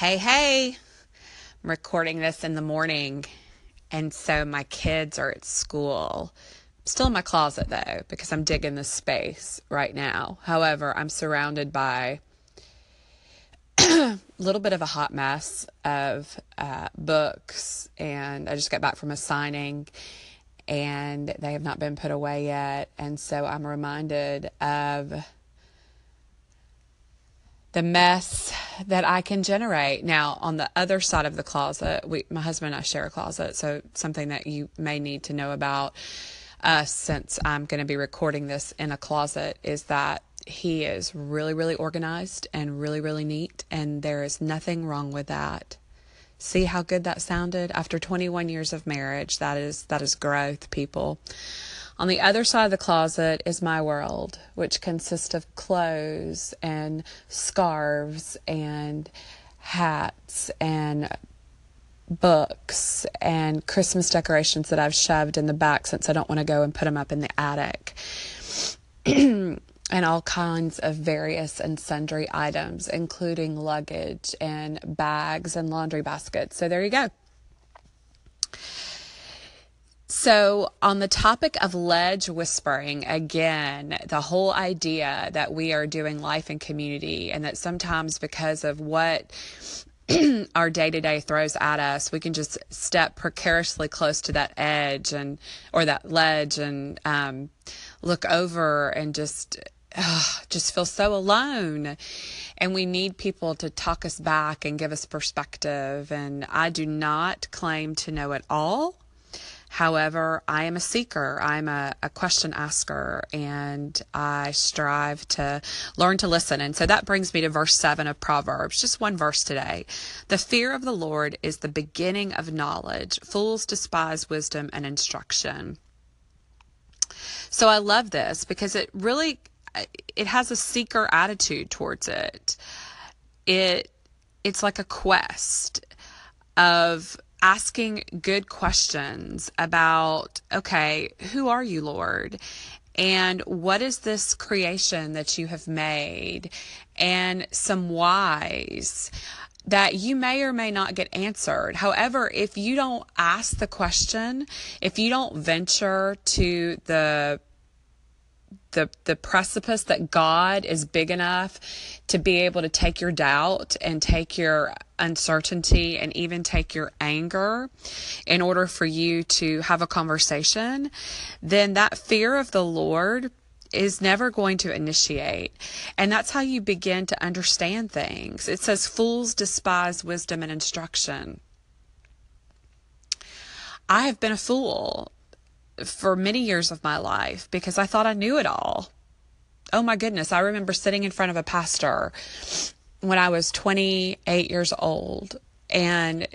Hey, hey, I'm recording this in the morning, and so my kids are at school. I'm still in my closet though, because I'm digging the space right now. However, I'm surrounded by a little bit of a hot mess of uh, books, and I just got back from a signing, and they have not been put away yet. And so I'm reminded of the mess that I can generate. Now, on the other side of the closet, we, my husband and I share a closet, so something that you may need to know about us since I'm going to be recording this in a closet is that he is really, really organized and really, really neat, and there is nothing wrong with that. See how good that sounded after 21 years of marriage. That is that is growth, people. On the other side of the closet is my world, which consists of clothes and scarves and hats and books and Christmas decorations that I've shoved in the back since I don't want to go and put them up in the attic. and all kinds of various and sundry items, including luggage and bags and laundry baskets. So there you go. So, on the topic of ledge whispering, again, the whole idea that we are doing life in community and that sometimes because of what our day to day throws at us, we can just step precariously close to that edge and or that ledge and um, look over and just just feel so alone. And we need people to talk us back and give us perspective. And I do not claim to know it all. However, I am a seeker, I'm a, a, question asker, and I strive to learn to listen. And so that brings me to verse 7 of Proverbs, just one verse today. The fear of the Lord is the beginning of knowledge. Fools despise wisdom and instruction. So I love this because it really it has a seeker attitude towards it. It it's like a quest of asking good questions about, okay, who are you, Lord? And what is this creation that you have made? And some whys that you may or may not get answered. However, if you don't ask the question, if you don't venture to the the the precipice that God is big enough to be able to take your doubt and take your uncertainty and even take your anger in order for you to have a conversation, then that fear of the Lord is never going to initiate. And that's how you begin to understand things. It says, Fools despise wisdom and instruction. I have been a fool for many years of my life because I thought I knew it all. Oh my goodness. I remember sitting in front of a pastor when I was 28 years old and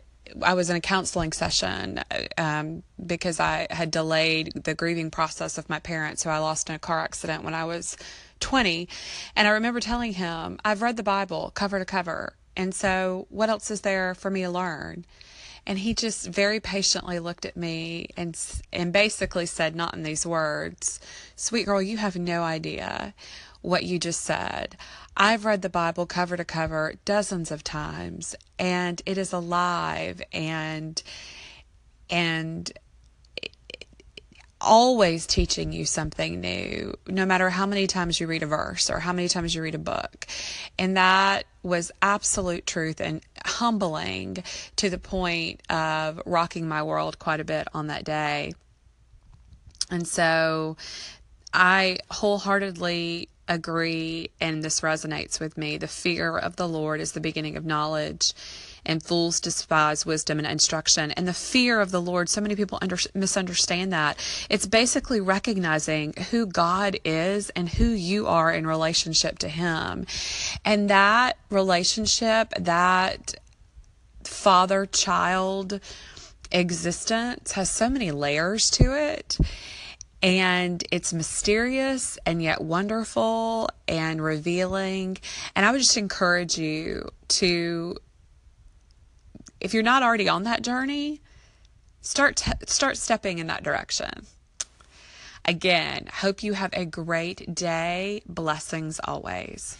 I was in a counseling session um, because I had delayed the grieving process of my parents who I lost in a car accident when I was 20. And I remember telling him, I've read the Bible cover to cover. And so, what else is there for me to learn? And he just very patiently looked at me and and basically said, not in these words, "Sweet girl, you have no idea what you just said. I've read the Bible cover to cover dozens of times, and it is alive and and always teaching you something new, no matter how many times you read a verse or how many times you read a book. And that was absolute truth and humbling to the point of rocking my world quite a bit on that day. And so I wholeheartedly agree, and this resonates with me. The fear of the Lord is the beginning of knowledge and fools despise wisdom and instruction. And the fear of the Lord, so many people under, misunderstand that. It's basically recognizing who God is and who you are in relationship to Him. And that relationship, that father child existence has so many layers to it and it's mysterious and yet wonderful and revealing. And I would just encourage you to if you're not already on that journey, start start stepping in that direction. Again, hope you have a great day. Blessings always.